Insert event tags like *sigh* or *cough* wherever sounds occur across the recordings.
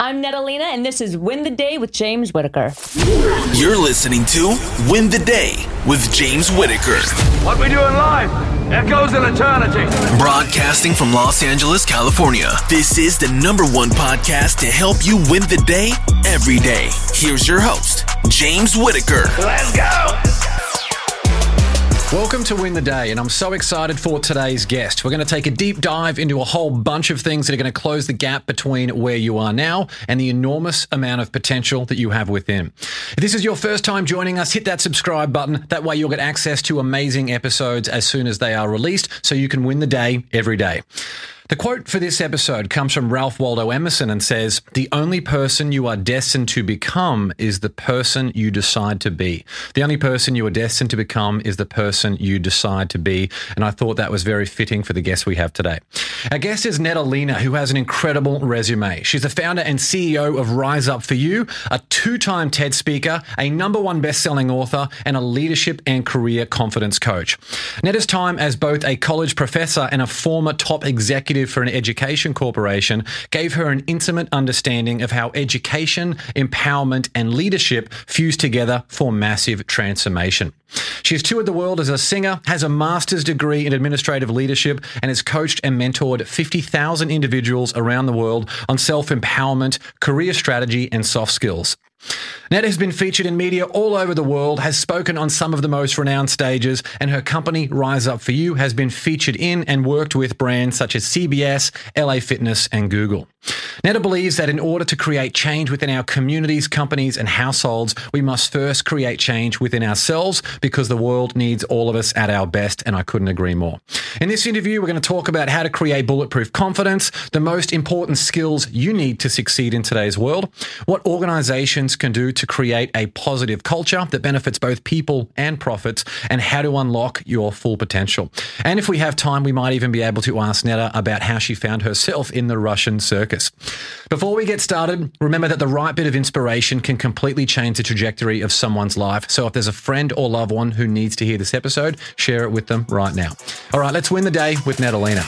I'm Natalina, and this is Win the Day with James Whitaker. You're listening to Win the Day with James Whitaker. What we do in life echoes in eternity. Broadcasting from Los Angeles, California. This is the number one podcast to help you win the day every day. Here's your host, James Whitaker. Let's go. Welcome to Win the Day, and I'm so excited for today's guest. We're going to take a deep dive into a whole bunch of things that are going to close the gap between where you are now and the enormous amount of potential that you have within. If this is your first time joining us, hit that subscribe button. That way, you'll get access to amazing episodes as soon as they are released so you can win the day every day. The quote for this episode comes from Ralph Waldo Emerson and says, The only person you are destined to become is the person you decide to be. The only person you are destined to become is the person you decide to be. And I thought that was very fitting for the guest we have today. Our guest is Natalina, who has an incredible resume. She's the founder and CEO of Rise Up For You, a two time TED speaker, a number one best selling author, and a leadership and career confidence coach. Neta's time as both a college professor and a former top executive for an education corporation gave her an intimate understanding of how education, empowerment, and leadership fuse together for massive transformation. She's toured the world as a singer, has a master's degree in administrative leadership, and has coached and mentored 50,000 individuals around the world on self empowerment, career strategy, and soft skills. Neta has been featured in media all over the world, has spoken on some of the most renowned stages, and her company, Rise Up For You, has been featured in and worked with brands such as CBS, LA Fitness, and Google. Neta believes that in order to create change within our communities, companies, and households, we must first create change within ourselves because the world needs all of us at our best, and I couldn't agree more. In this interview, we're going to talk about how to create bulletproof confidence, the most important skills you need to succeed in today's world, what organizations can do to create a positive culture that benefits both people and profits, and how to unlock your full potential. And if we have time, we might even be able to ask Netta about how she found herself in the Russian circus. Before we get started, remember that the right bit of inspiration can completely change the trajectory of someone's life. So if there's a friend or loved one who needs to hear this episode, share it with them right now. All right, let's win the day with Natalina.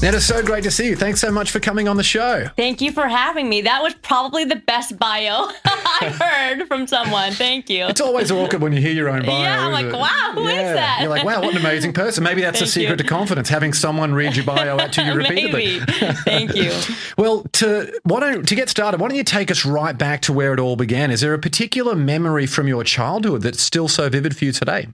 Neta, so great to see you. Thanks so much for coming on the show. Thank you for having me. That was probably the best bio *laughs* I've *laughs* heard from someone. Thank you. It's always awkward when you hear your own bio. Yeah, I'm like, it? wow, who is that? You're like, wow, what an amazing person. Maybe that's the Thank secret you. to confidence, having someone read your bio out to you *laughs* repeatedly. Thank you. Well, to why don't to get started, why don't you take us right back to where it all began? Is there a particular memory from your childhood that's still so vivid for you today?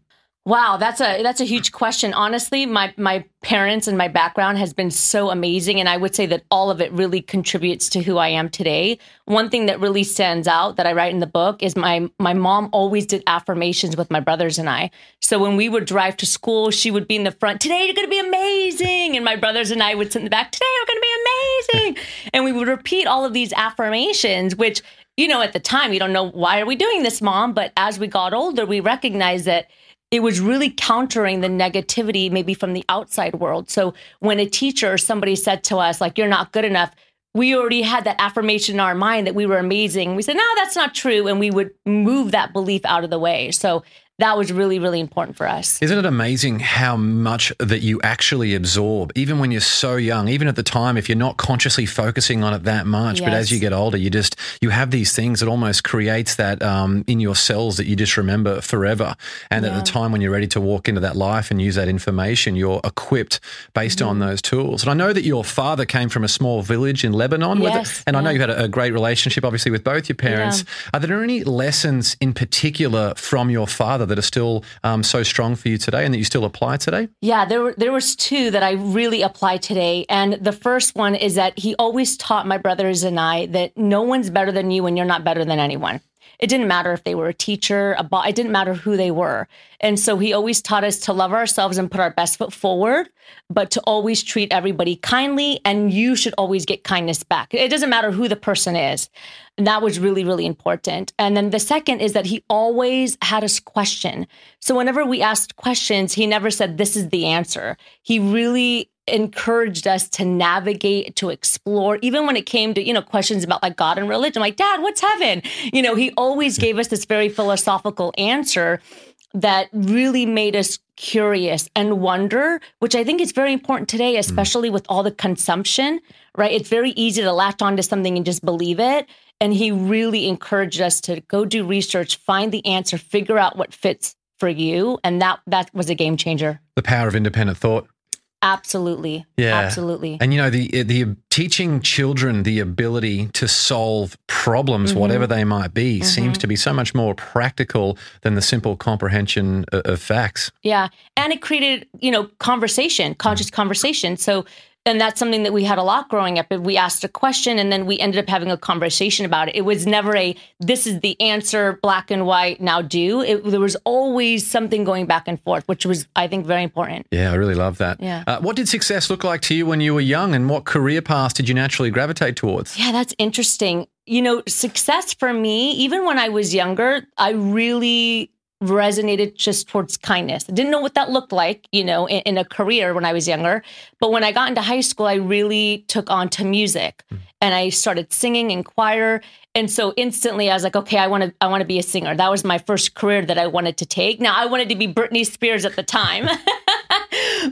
Wow, that's a that's a huge question. Honestly, my my parents and my background has been so amazing and I would say that all of it really contributes to who I am today. One thing that really stands out that I write in the book is my my mom always did affirmations with my brothers and I. So when we would drive to school, she would be in the front, "Today you're going to be amazing." And my brothers and I would sit in the back, "Today you're going to be amazing." *laughs* and we would repeat all of these affirmations which you know, at the time, you don't know why are we doing this, mom? But as we got older, we recognized that it was really countering the negativity maybe from the outside world. So when a teacher or somebody said to us, like, you're not good enough, we already had that affirmation in our mind that we were amazing. We said, no, that's not true. And we would move that belief out of the way. So that was really, really important for us. Isn't it amazing how much that you actually absorb, even when you're so young, even at the time, if you're not consciously focusing on it that much, but as you get older, you just, you have these things that almost creates that um, in your cells that you just remember forever. And at the time when you're ready to walk into that life and use that information, you're equipped based on Mm-hmm. those tools. And I know that your father came from a small village in Lebanon it. Yes, And I know yeah. you had a, a great relationship, obviously, with both your parents. Are there any lessons in particular from your father that are still um, so strong for you today and that you still apply today? Yeah, there were there was two that I really apply today, and the first one is that he always taught my brothers and I that no one's better than you, and you're not better than anyone. It didn't matter if they were a teacher, a boss. It didn't matter who they were, and so he always taught us to love ourselves and put our best foot forward, but to always treat everybody kindly, and you should always get kindness back. It doesn't matter who the person is. And that was really, really important. And then the second is that he always had us question. So whenever we asked questions, he never said, This is the answer. He really encouraged us to navigate, to explore, even when it came to, you know, questions about like God and religion, like, Dad, what's heaven? You know, he always gave us this very philosophical answer that really made us curious and wonder, which I think is very important today, mm. especially with all the consumption, right? It's very easy to latch onto something and just believe it. And he really encouraged us to go do research, find the answer, figure out what fits for you. And that that was a game changer. The power of independent thought. Absolutely. Yeah. Absolutely. And you know the the teaching children the ability to solve problems, Mm-hmm. whatever they might be, seems to be so much more practical than the simple comprehension of, of facts. Yeah. And it created, you know, conversation, conscious conversation. So, and that's something that we had a lot growing up. We asked a question and then we ended up having a conversation about it. It was never a, this is the answer, black and white, now do. It, there was always something going back and forth, which was, I think, very important. Yeah, I really love that. Yeah. Uh, what did success look like to you when you were young, and what career path did you naturally gravitate towards? Yeah, that's interesting. You know, success for me, even when I was younger, I really resonated just towards kindness. I didn't know what that looked like, you know, in, in a career when I was younger. But when I got into high school, I really took on to music hmm. and I started singing in choir. And so instantly I was like, okay, I want to I want to be a singer. That was my first career that I wanted to take. Now I wanted to be Britney Spears at the time. *laughs*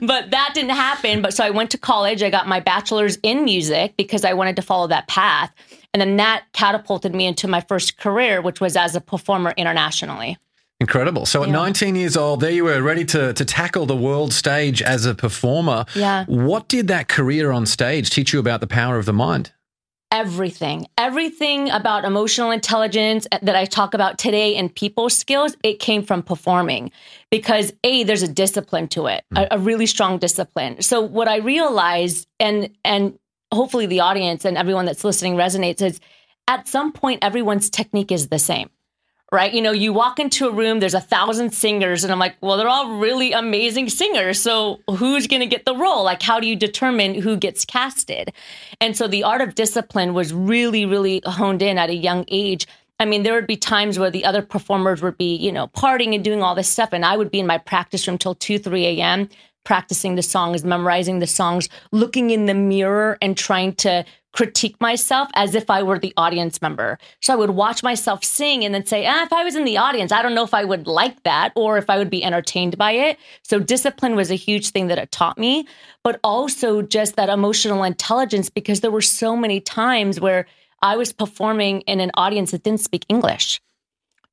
but that didn't happen. But so I went to college. I got my bachelor's in music because I wanted to follow that path. And then that catapulted me into my first career, which was as a performer internationally. Incredible. So at 19 years old, there you were, ready to, to tackle the world stage as a performer. Yeah. What did that career on stage teach you about the power of the mind? Everything. Everything about emotional intelligence eh, that i talk about today and people skills it came from performing. Because a there's a discipline to it mm. a, a really strong discipline. So what i realized and and hopefully the audience and everyone that's listening resonates is at some point everyone's technique is the same right? You know, you walk into a room, there's a thousand singers, and I'm like, well, they're all really amazing singers. So who's going to get the role? Like, how do you determine who gets casted? And so the art of discipline was really, really honed in at a young age. I mean, there would be times where the other performers would be, you know, partying and doing all this stuff, and I would be in my practice room till 2, 3 a.m., practicing the songs, memorizing the songs, looking in the mirror and trying to critique myself as if I were the audience member. So I would watch myself sing and then say, ah, if I was in the audience, I don't know if I would like that or if I would be entertained by it. So discipline was a huge thing that it taught me, but also just that emotional intelligence because there were so many times where I was performing in an audience that didn't speak English.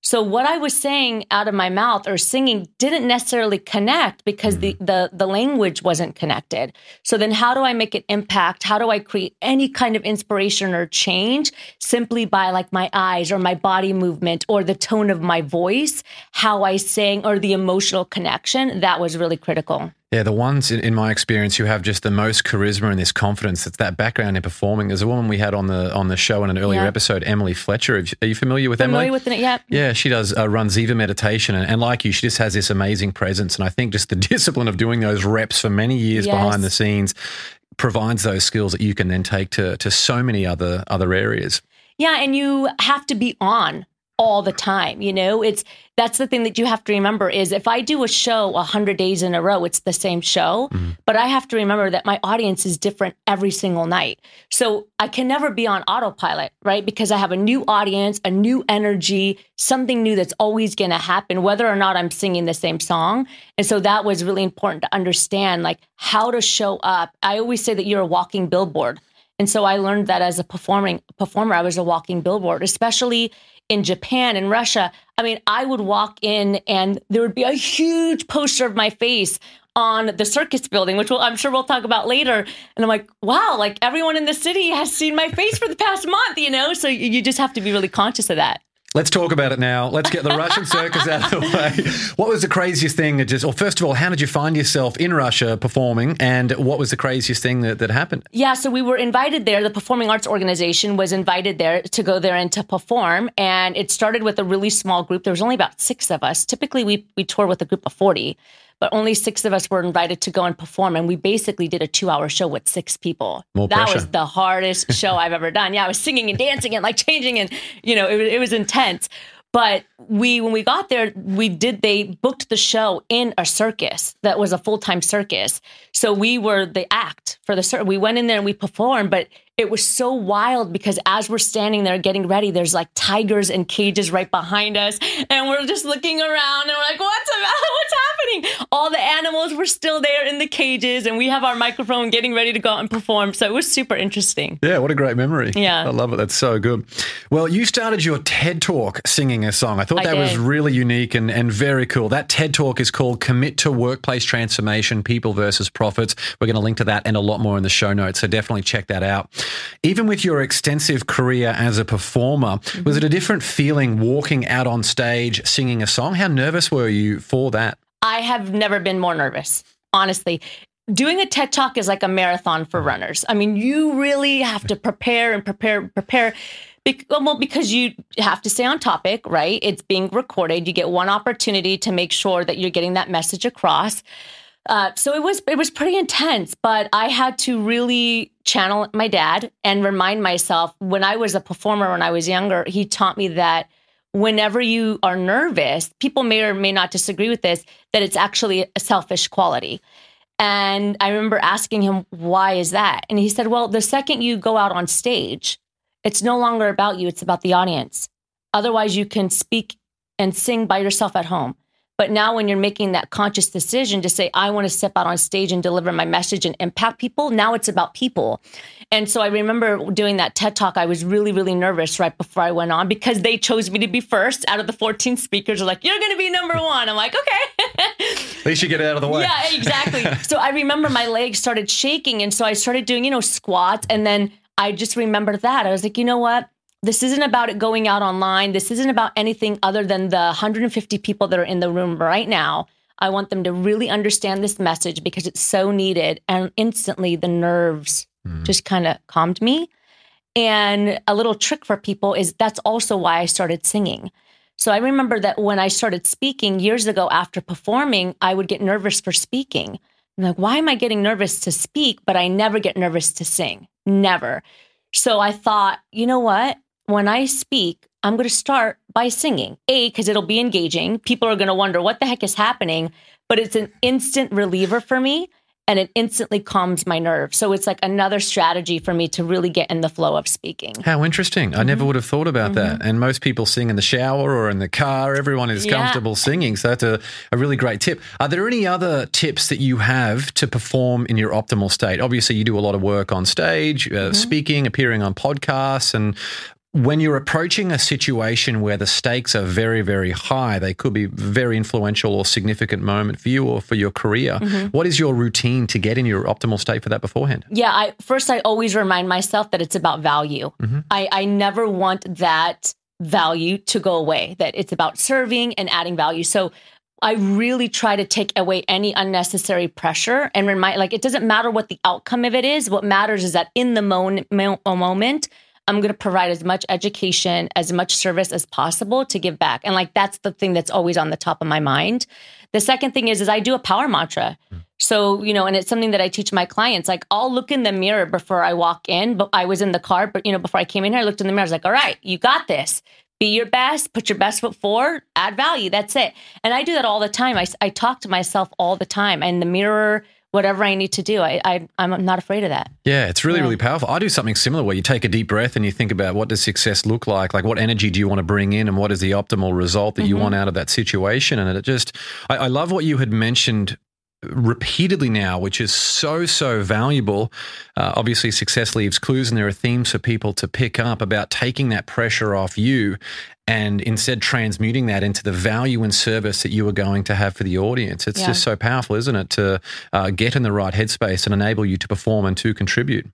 So what I was saying out of my mouth or singing didn't necessarily connect because the mm-hmm. the the language wasn't connected. So then how do I make an impact? How do I create any kind of inspiration or change simply by like my eyes or my body movement or the tone of my voice, how I sang or the emotional connection? That was really critical. Yeah, the ones in, in my experience who have just the most charisma and this confidence, it's that background in performing. There's a woman we had on the on the show in an earlier Yeah. episode, Emily Fletcher. Are you- Are you familiar with Familiar Emily? with it? Yeah. Yeah, she does uh, run Ziva meditation, and, and like you, she just has this amazing presence. And I think just the *laughs* discipline of doing those reps for many years Yes. behind the scenes provides those skills that you can then take to to so many other other areas. Yeah, and you have to be on all the time, you know? It's that's the thing that you have to remember is if I do a show 100 days in a row, it's the same show, mm-hmm. but I have to remember that my audience is different every single night. So I can never be on autopilot, right? Because I have a new audience, a new energy, something new that's always going to happen whether or not I'm singing the same song. And so that was really important to understand like how to show up. I always say that you're a walking billboard. And so I learned that as a performing performer, I was a walking billboard, especially in Japan and Russia. I mean, I would walk in and there would be a huge poster of my face on the circus building, which we'll, I'm sure we'll talk about later. And I'm like, wow, like everyone in the city has seen my face for the past month, you know? So you you just have to be really conscious of that. Let's talk about it now. Let's get the Russian *laughs* circus out of the way. What was the craziest thing that just, or first of all, how did you find yourself in Russia performing, and what was the craziest thing that, that happened? Yeah, so we were invited there. The Performing Arts Organization was invited there to go there and to perform. And it started with a really small group. There was only about six of us. Typically, we we tour with a group of forty, but only six of us were invited to go and perform. And we basically did a two-hour show with six people. More that pressure. was the hardest *laughs* show I've ever done. Yeah, I was singing and dancing and like changing, and you know, it, it was intense. But we, when we got there, we did, they booked the show in a circus that was a full time circus. So we were the act for the circus. We went in there and we performed, but it was so wild because as we're standing there getting ready, there's like tigers and cages right behind us. And we're just looking around and we're like, what's *laughs* about, what's happening? All the animals were still there in the cages and we have our microphone getting ready to go out and perform. So it was super interesting. Yeah, what a great memory. Yeah. I love it. That's so good. Well, you started your TED Talk singing a song. I thought I that was really unique and, and very cool. That TED Talk is called Commit to Workplace Transformation People versus Profits. We're going to link to that and a lot more in the show notes. So definitely check that out. Even with your extensive career as a performer, Mm-hmm. was it a different feeling walking out on stage singing a song? How nervous were you for that? I have never been more nervous, honestly. Doing a TED Talk is like a marathon for runners. I mean, you really have to prepare and prepare and prepare. Bec- well, because you have to stay on topic, right? It's being recorded. You get one opportunity to make sure that you're getting that message across. Uh, so it was it was pretty intense, but I had to really channel my dad and remind myself when I was a performer when I was younger. He taught me that whenever you are nervous, people may or may not disagree with this, that it's actually a selfish quality. And I remember asking him, why is that? And he said, well, the second you go out on stage, it's no longer about you, it's about the audience. Otherwise, you can speak and sing by yourself at home. But now, when you're making that conscious decision to say, I want to step out on stage and deliver my message and impact people, now it's about people. And so I remember doing that TED talk. I was really, really nervous right before I went on because they chose me to be first out of the 14 speakers. Are like, you're going to be number one. I'm like, okay. At least you get it out of the way. Yeah, exactly. *laughs* so I remember my legs started shaking. And so I started doing, you know, squats. And then I just remember that. I was like, you know what? This isn't about it going out online. This isn't about anything other than the 150 people that are in the room right now. I want them to really understand this message because it's so needed. And instantly the nerves mm-hmm. just kind of calmed me. And a little trick for people is that's also why I started singing. So I remember that when I started speaking years ago after performing, I would get nervous for speaking. I'm like, why am I getting nervous to speak, but I never get nervous to sing? Never. So I thought, you know what? When I speak, I'm going to start by singing. A, because it'll be engaging. People are going to wonder what the heck is happening, but it's an instant reliever for me and it instantly calms my nerves. So it's like another strategy for me to really get in the flow of speaking. How interesting. I Mm-hmm. never would have thought about that. And most people sing in the shower or in the car. Everyone is Yeah. comfortable singing. So that's a, a really great tip. Are there any other tips that you have to perform in your optimal state? Obviously, you do a lot of work on stage, uh, Mm-hmm. speaking, appearing on podcasts. And when you're approaching a situation where the stakes are very, very high, they could be very influential or significant moment for you or for your career. Mm-hmm. What is your routine to get in your optimal state for that beforehand? Yeah, I first I always remind myself that it's about value. I, I never want that value to go away, that it's about serving and adding value. So I really try to take away any unnecessary pressure and remind like it doesn't matter what the outcome of it is. What matters is that in the mo- mo- moment, I'm going to provide as much education, as much service as possible to give back. And like that's the thing that's always on the top of my mind. The second thing is is I do a power mantra. Hmm. So, you know, and it's something that I teach my clients. Like I'll look in the mirror before I walk in, but I was in the car, but you know, before I came in here, I looked in the mirror. I was like, all right, you got this. Be your best, put your best foot forward, add value. That's it. And I do that all the time. I, I talk to myself all the time in the mirror, whatever I need to do. I, I I'm not afraid of that. Yeah, it's really, Yeah. really powerful. I do something similar where you take a deep breath and you think about what does success look like? Like what energy do you want to bring in and what is the optimal result that you mm-hmm. want out of that situation? And it just, I, I love what you had mentioned repeatedly now, which is so, so valuable. Uh, obviously, success leaves clues and there are themes for people to pick up about taking that pressure off you and instead transmuting that into the value and service that you are going to have for the audience. It's Yeah. just so powerful, isn't it, to uh, get in the right headspace and enable you to perform and to contribute.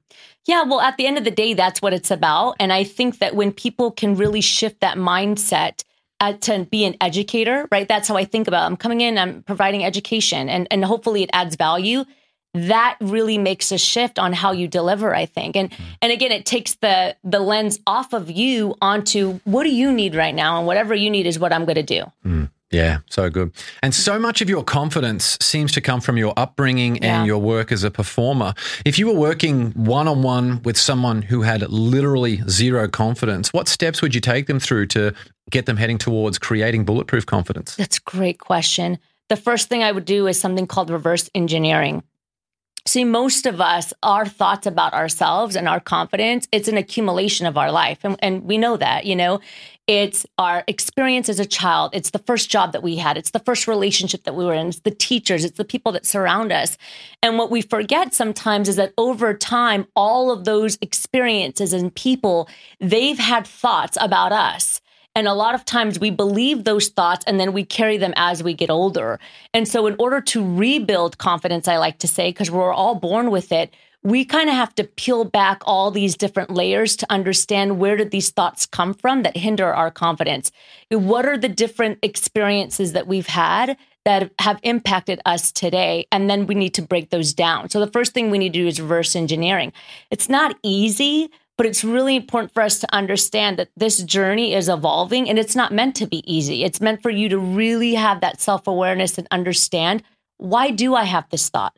Yeah, well, at the end of the day, that's what it's about. And I think that when people can really shift that mindset uh, to be an educator, right? That's how I think about it. I'm coming in, I'm providing education, and, and hopefully it adds value. That really makes a shift on how you deliver, I think. And and again, it takes the the lens off of you onto what do you need right now? And whatever you need is what I'm gonna do. Yeah, so good. And so much of your confidence seems to come from your upbringing Yeah. and your work as a performer. If you were working one on one with someone who had literally zero confidence, what steps would you take them through to get them heading towards creating bulletproof confidence? That's a great question. The first thing I would do is something called reverse engineering. See, most of us, our thoughts about ourselves and our confidence, it's an accumulation of our life. And, and we know that, you know, it's our experience as a child. It's the first job that we had. It's the first relationship that we were in. It's the teachers. It's the people that surround us. And what we forget sometimes is that over time, all of those experiences and people, they've had thoughts about us. And a lot of times we believe those thoughts and then we carry them as we get older. And so, in order to rebuild confidence, I like to say, because we're all born with it, we kind of have to peel back all these different layers to understand where did these thoughts come from that hinder our confidence. What are the different experiences that we've had that have impacted us today? And then we need to break those down. So, the first thing we need to do is reverse engineering. It's not easy but it's really important for us to understand that this journey is evolving and it's not meant to be easy. It's meant for you to really have that self awareness and understand why do I have this thought?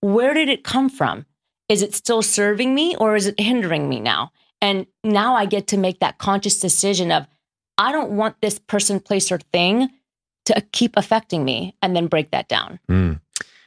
Where did it come from? Is it still serving me or is it hindering me now? And now I get to make that conscious decision of, I don't want this person, place, or thing to keep affecting me and then break that down. Mm.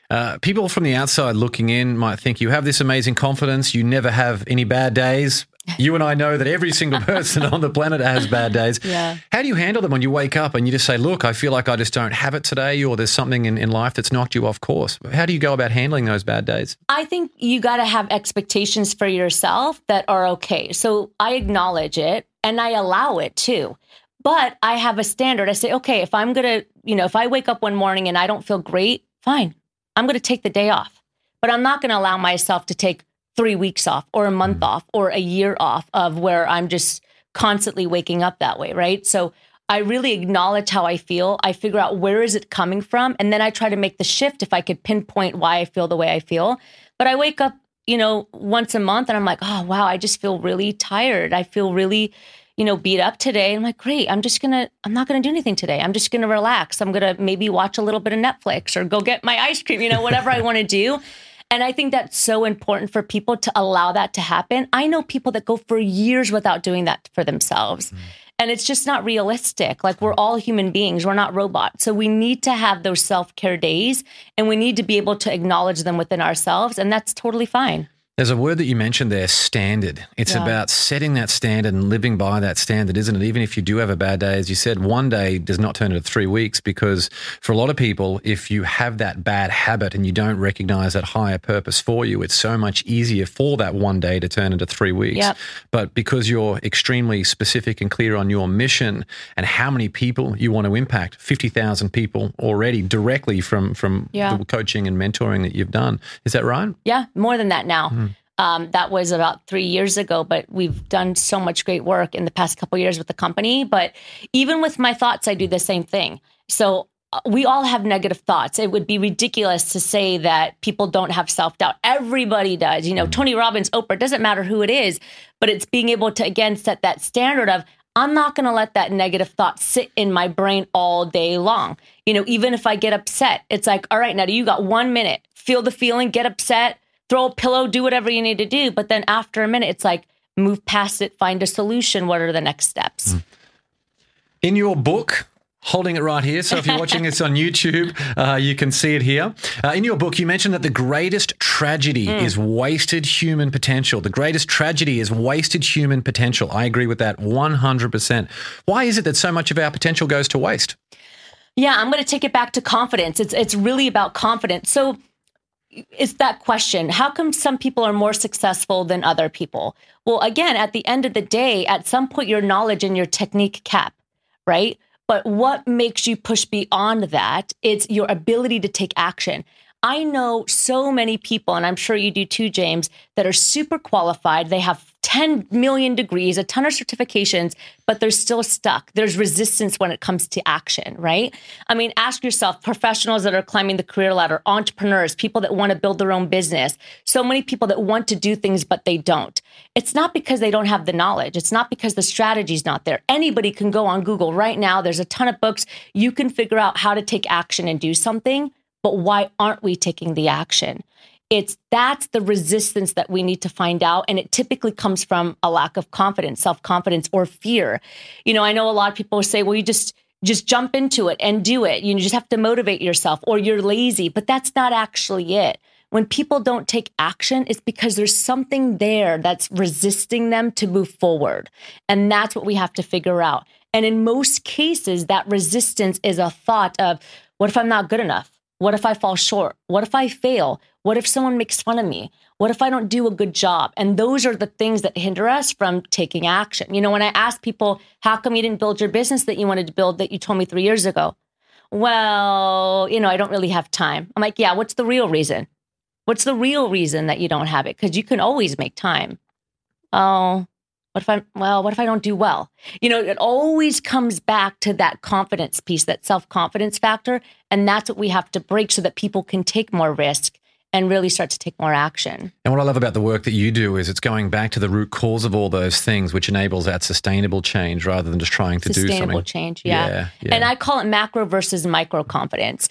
Uh, people from the outside looking in might think you have this amazing confidence. You never have any bad days. You and I know that every single *laughs* person on the planet has bad days. Yeah. How do you handle them when you wake up and you just say, look, I feel like I just don't have it today, or there's something in, in life that's knocked you off course? How do you go about handling those bad days? I think you got to have expectations for yourself that are okay. So I acknowledge it and I allow it too. But I have a standard. I say, okay, if I'm going to, you know, if I wake up one morning and I don't feel great, fine. I'm going to take the day off, but I'm not going to allow myself to take three weeks off or a month mm. off or a year off of where I'm just constantly waking up that way. Right. So I really acknowledge how I feel. I figure out where is it coming from. And then I try to make the shift if I could pinpoint why I feel the way I feel. But I wake up, you know, once a month and I'm like, oh, wow, I just feel really tired. I feel really you know, beat up today. I'm like, great. I'm just gonna, I'm not gonna do anything today. I'm just gonna relax. I'm gonna maybe watch a little bit of Netflix or go get my ice cream, you know, whatever I wanna do. And I think that's so important for people to allow that to happen. I know people that go for years without doing that for themselves. Mm. And it's just not realistic. Like we're all human beings, we're not robots. So we need to have those self care days and we need to be able to acknowledge them within ourselves. And that's totally fine. There's a word that you mentioned there, standard. It's yeah. about setting that standard and living by that standard, isn't it? Even if you do have a bad day, as you said, one day does not turn into three weeks because for a lot of people, if you have that bad habit and you don't recognize that higher purpose for you, it's so much easier for that one day to turn into three weeks. Yep. But because you're extremely specific and clear on your mission and how many people you want to impact, 50,000 people already directly from, from yeah. the coaching and mentoring that you've done. Is that right? Yeah, more than that now. Mm. Um, that was about three years ago, but we've done so much great work in the past couple years with the company. But even with my thoughts, I do the same thing. So uh, we all have negative thoughts. It would be ridiculous to say that people don't have self doubt. Everybody does. You know, Tony Robbins, Oprah, doesn't matter who it is, but it's being able to, again, set that standard of, I'm not going to let that negative thought sit in my brain all day long. You know, even if I get upset, it's like, all right, now you got one minute. Feel the feeling, get upset, throw a pillow, do whatever you need to do. But then after a minute, it's like move past it, find a solution. What are the next steps? Hmm. In your book, holding it right here. So if you're watching this on YouTube, *laughs* uh, you can see it here. Uh, in your book, you mentioned that the greatest tragedy mm. is wasted human potential. The greatest tragedy is wasted human potential. I agree with that 100%. Why is it that so much of our potential goes to waste? Yeah, I'm going to take it back to confidence. It's it's really about confidence. So it's that question how come some people are more successful than other people? Well again at the end of the day at some point your knowledge and your technique cap right? But what makes you push beyond that it's your ability to take action. I know so many people and i'm sure you do too james that are super qualified. They have 10 million degrees, a ton of certifications, but they're still stuck. There's resistance when it comes to action, right? I mean, ask yourself professionals that are climbing the career ladder, entrepreneurs, people that want to build their own business, so many people that want to do things, but they don't. It's not because they don't have the knowledge, it's not because the strategy's not there. Anybody can go on Google right now. There's a ton of books. You can figure out how to take action and do something, but why aren't we taking the action? It's that's the resistance that we need to find out and it typically comes from a lack of confidence self-confidence or fear you know i know a lot of people say well you just just jump into it and do it you just have to motivate yourself or you're lazy but that's not actually it When people don't take action, it's because there's something there that's resisting them to move forward. And that's what we have to figure out. And in most cases, that resistance is a thought of, what if I'm not good enough? What if I fall short? What if I fail? What if someone makes fun of me? What if I don't do a good job? And those are the things that hinder us from taking action. You know, when I ask people, how come you didn't build your business that you wanted to build that you told me three years ago? Well, you know, I don't really have time. I'm like, yeah, what's the real reason? What's the real reason that you don't have it? Because you can always make time. Oh, what if I'm, well, what if I don't do well? You know, it always comes back to that confidence piece, that self confidence factor. And that's what we have to break so that people can take more risk and really start to take more action. And what I love about the work that you do is it's going back to the root cause of all those things, which enables that sustainable change rather than just trying to do something. Sustainable change, yeah. Yeah, yeah. And I call it macro versus micro confidence.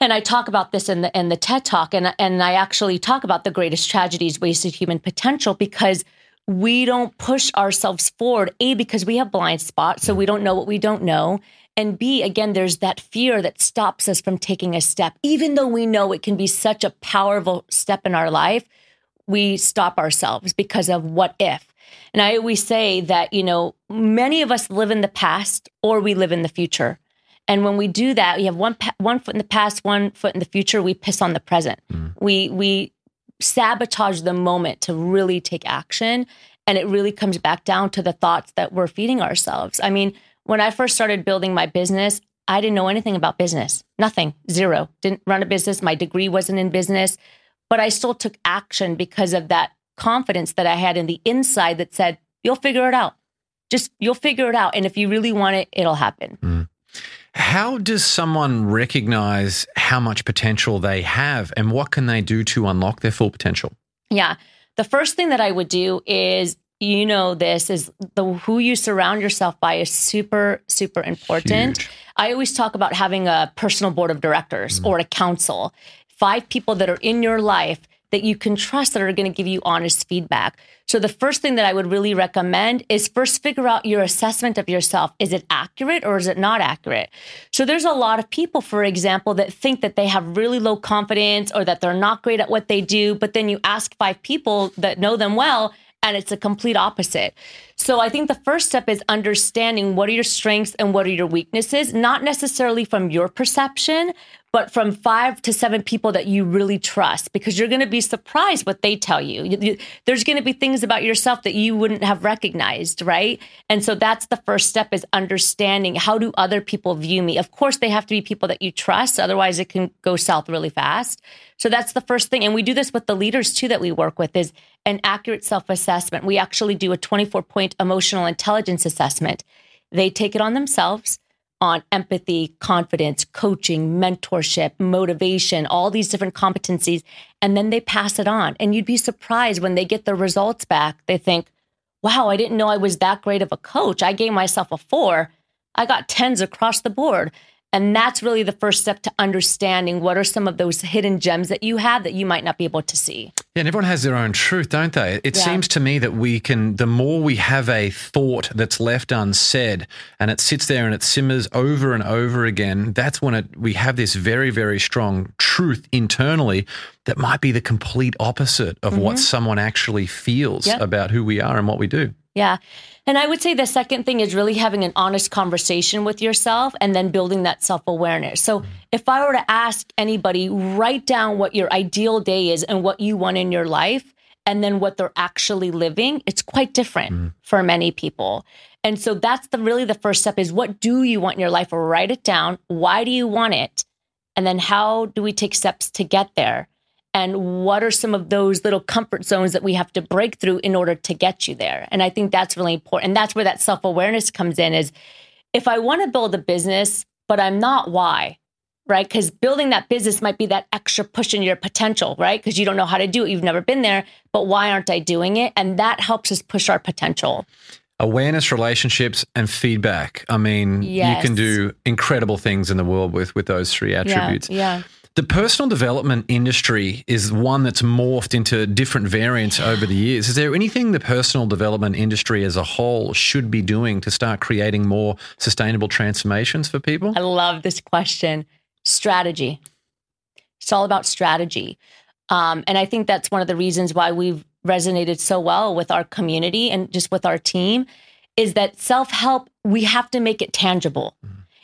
And I talk about this in the in the TED Talk, and and I actually talk about the greatest tragedies, wasted human potential, because we don't push ourselves forward. A because we have blind spots, so mm. we don't know what we don't know, and B again, there's that fear that stops us from taking a step, even though we know it can be such a powerful step in our life. We stop ourselves because of what if. And I always say that, you know, many of us live in the past or we live in the future. And when we do that, we have one one foot in the past, one foot in the future. We piss on the present. Mm. We we sabotage the moment to really take action, and it really comes back down to the thoughts that we're feeding ourselves. I mean, when I first started building my business, I didn't know anything about business. Nothing, zero. Didn't run a business. My degree wasn't in business, but I still took action because of that confidence that I had in the inside that said, "You'll figure it out." Just you'll figure it out. And if you really want it, it'll happen. Hmm. How does someone recognize how much potential they have and what can they do to unlock their full potential? Yeah. The first thing that I would do is you know this is the who you surround yourself by is super super important. Huge. I always talk about having a personal board of directors mm. or a council. Five people that are in your life that you can trust that are going to give you honest feedback. So the first thing that I would really recommend is first figure out your assessment of yourself. Is it accurate or is it not accurate? So there's a lot of people, for example, that think that they have really low confidence or that they're not great at what they do, but then you ask five people that know them well and it's a complete opposite. So I think the first step is understanding what are your strengths and what are your weaknesses, not necessarily from your perception, but from five to seven people that you really trust, because you're going to be surprised what they tell you. There's going to be things about yourself that you wouldn't have recognized, right? And so that's the first step is understanding how do other people view me. Of course, they have to be people that you trust, otherwise it can go south really fast. So that's the first thing, and we do this with the leaders too that we work with is an accurate self-assessment. We actually do a 24-point emotional intelligence assessment. They take it on themselves on empathy, confidence, coaching, mentorship, motivation, all these different competencies. And then they pass it on. And you'd be surprised when they get the results back. They think, wow, I didn't know I was that great of a coach. I gave myself a four. I got tens across the board. And that's really the first step to understanding what are some of those hidden gems that you have that you might not be able to see. Yeah, and everyone has their own truth, don't they? It Yeah. seems to me that we can, the more we have a thought that's left unsaid and it sits there and it simmers over and over again, that's when it, we have this very, very strong truth internally that might be the complete opposite of what someone actually feels Mm-hmm. Yep. about who we are and what we do. Yeah. And I would say the second thing is really having an honest conversation with yourself and then building that self awareness. So if I were to ask anybody, write down what your ideal day is and what you want in your life, and then what they're actually living, it's quite different mm-hmm. for many people. And so that's the really the first step is what do you want in your life? Write it down. Why do you want it? And then how do we take steps to get there? And what are some of those little comfort zones that we have to break through in order to get you there? And i think that's really important. And that's where that self-awareness comes in is if i want to build a business but i'm not why? Right? Because building that business might be that extra push in your potential right? Because you don't know how to do it. You've never been there. But why aren't i doing it? And that helps us push our potential. Awareness, relationships, and feedback. I mean, you can do incredible things in the world with with those three attributes. yeah yeah The personal development industry is one that's morphed into different variants over the years. Is there anything the personal development industry as a whole should be doing to start creating more sustainable transformations for people? I love this question. Strategy. It's all about strategy. Um, and I think that's one of the reasons why we've resonated so well with our community and just with our team is that self help, we have to make it tangible.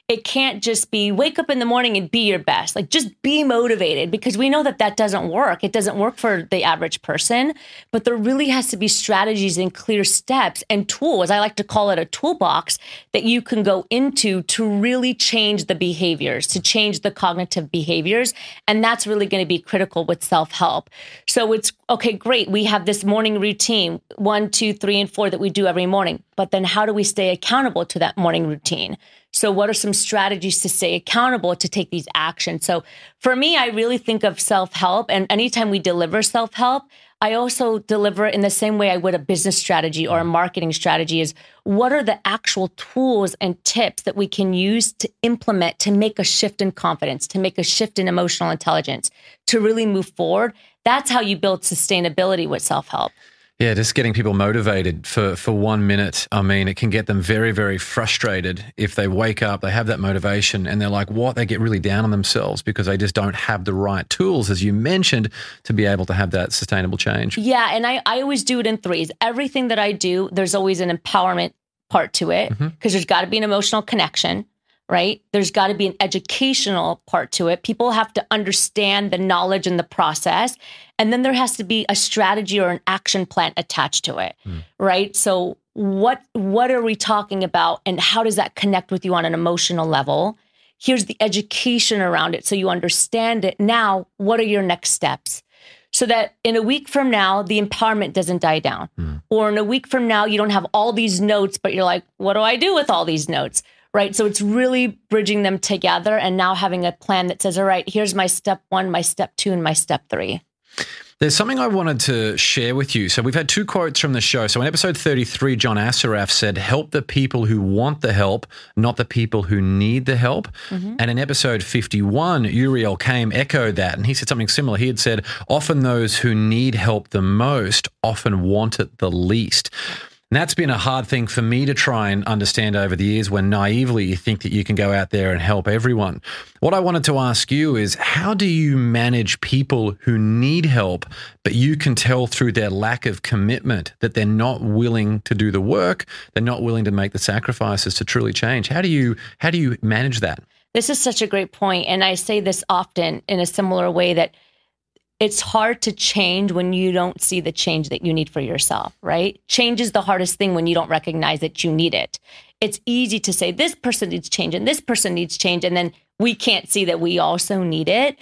It can't just be wake up in the morning and be your best. Like just be motivated because we know that that doesn't work. It doesn't work for the average person, but there really has to be strategies and clear steps and tools. I like to call it a toolbox that you can go into to really change the behaviors, to change the cognitive behaviors. And that's really going to be critical with self help. So it's okay, great. We have this morning routine one, two, three, and four that we do every morning. But then how do we stay accountable to that morning routine? So, what are some strategies to stay accountable to take these actions? So, for me, I really think of self help. And anytime we deliver self help, I also deliver in the same way I would a business strategy or a mm. marketing strategy is what are the actual tools and tips that we can use to implement to make a shift in confidence, to make a shift in emotional intelligence, to really move forward. That's how you build sustainability with self help. Yeah, just getting people motivated for, for one minute. I mean, it can get them very, very frustrated if they wake up, they have that motivation, and they're like, what? They get really down on themselves because they just don't have the right tools, as you mentioned, to be able to have that sustainable change. Yeah. And I, I always do it in threes. Everything that I do, there's always an empowerment part to it because mm-hmm. there's got to be an emotional connection right? There's got to be an educational part to it. People have to understand the knowledge and the process. And then there has to be a strategy or an action plan attached to it, mm. right? So what what are we talking about and how does that connect with you on an emotional level? Here's the education around it so you understand it. Now, what are your next steps? So that in a week from now, the empowerment doesn't die down. Mm. Or in a week from now, you don't have all these notes, but you're like, what do I do with all these notes? Right? So it's really bridging them together and now having a plan that says, all right, here's my step one, my step two, and my step three. There's something I wanted to share with you. So we've had two quotes from the show. So in episode 33, John Assaraf said, "Help the people who want the help, not the people who need the help." Mm-hmm. And in episode 51, Yuriel Kaim echoed that, and he said something similar. He had said, "Often those who need help the most often want it the least." And that's been a hard thing for me to try and understand over the years when naively you think that you can go out there and help everyone. What I wanted to ask you is how do you manage people who need help, but you can tell through their lack of commitment that they're not willing to do the work, they're not willing to make the sacrifices to truly change? How do you how do you manage that? This is such a great point and I say this often in a similar way that it's hard to change when you don't see the change that you need for yourself, right? Change is the hardest thing when you don't recognize that you need it. It's easy to say this person needs change and this person needs change, and then we can't see that we also need it.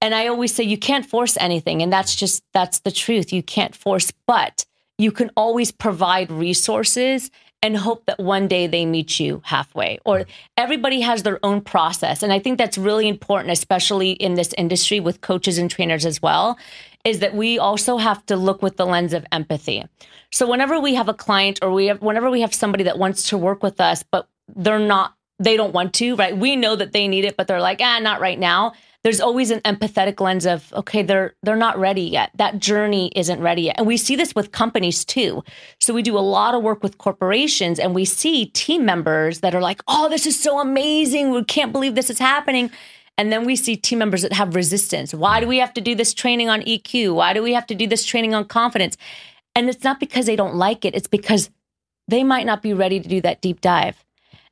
And I always say you can't force anything, and that's just that's the truth. You can't force, but you can always provide resources and hope that one day they meet you halfway. Or everybody has their own process. And i think that's really important especially in this industry with coaches and trainers as well is that we also have to look with the lens of empathy. So whenever we have a client or we have whenever we have somebody that wants to work with us but they're not they don't want to right? We know that they need it but they're like ah not right now there's always an empathetic lens of okay they're they're not ready yet. That journey isn't ready yet. And we see this with companies too. So we do a lot of work with corporations and we see team members that are like oh this is so amazing. We can't believe this is happening. And then we see team members that have resistance. Why do we have to do this training on EQ why do we have to do this training on confidence? And it's not because they don't like it. It's because they might not be ready to do that deep dive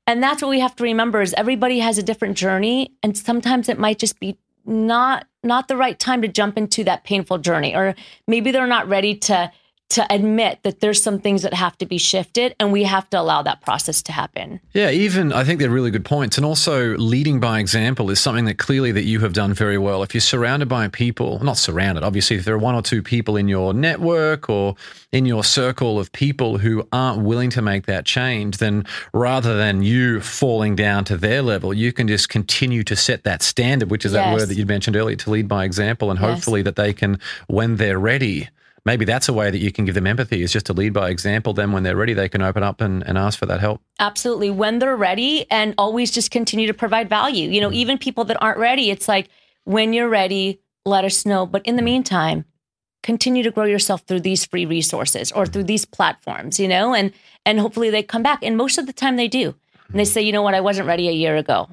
and that's what we have to remember is everybody has a different journey and sometimes it might just be not not the right time to jump into that painful journey or maybe they're not ready to to admit that there's some things that have to be shifted and we have to allow that process to happen. Yeah, even I think they're really good points and also leading by example is something that clearly that you have done very well. If you're surrounded by people, not surrounded, obviously if there are one or two people in your network or in your circle of people who aren't willing to make that change, then rather than you falling down to their level, you can just continue to set that standard, which is yes. that word that you mentioned earlier, to lead by example and yes. hopefully that they can when they're ready maybe that's a way that you can give them empathy is just to lead by example. Then when they're ready, they can open up and, and ask for that help. Absolutely. When they're ready and always just continue to provide value. You know, mm. even people that aren't ready, it's like when you're ready, let us know. But in the meantime, continue to grow yourself through these free resources or through these platforms, you know, and and hopefully they come back. And most of the time they do. And they say, you know what, I wasn't ready a year ago.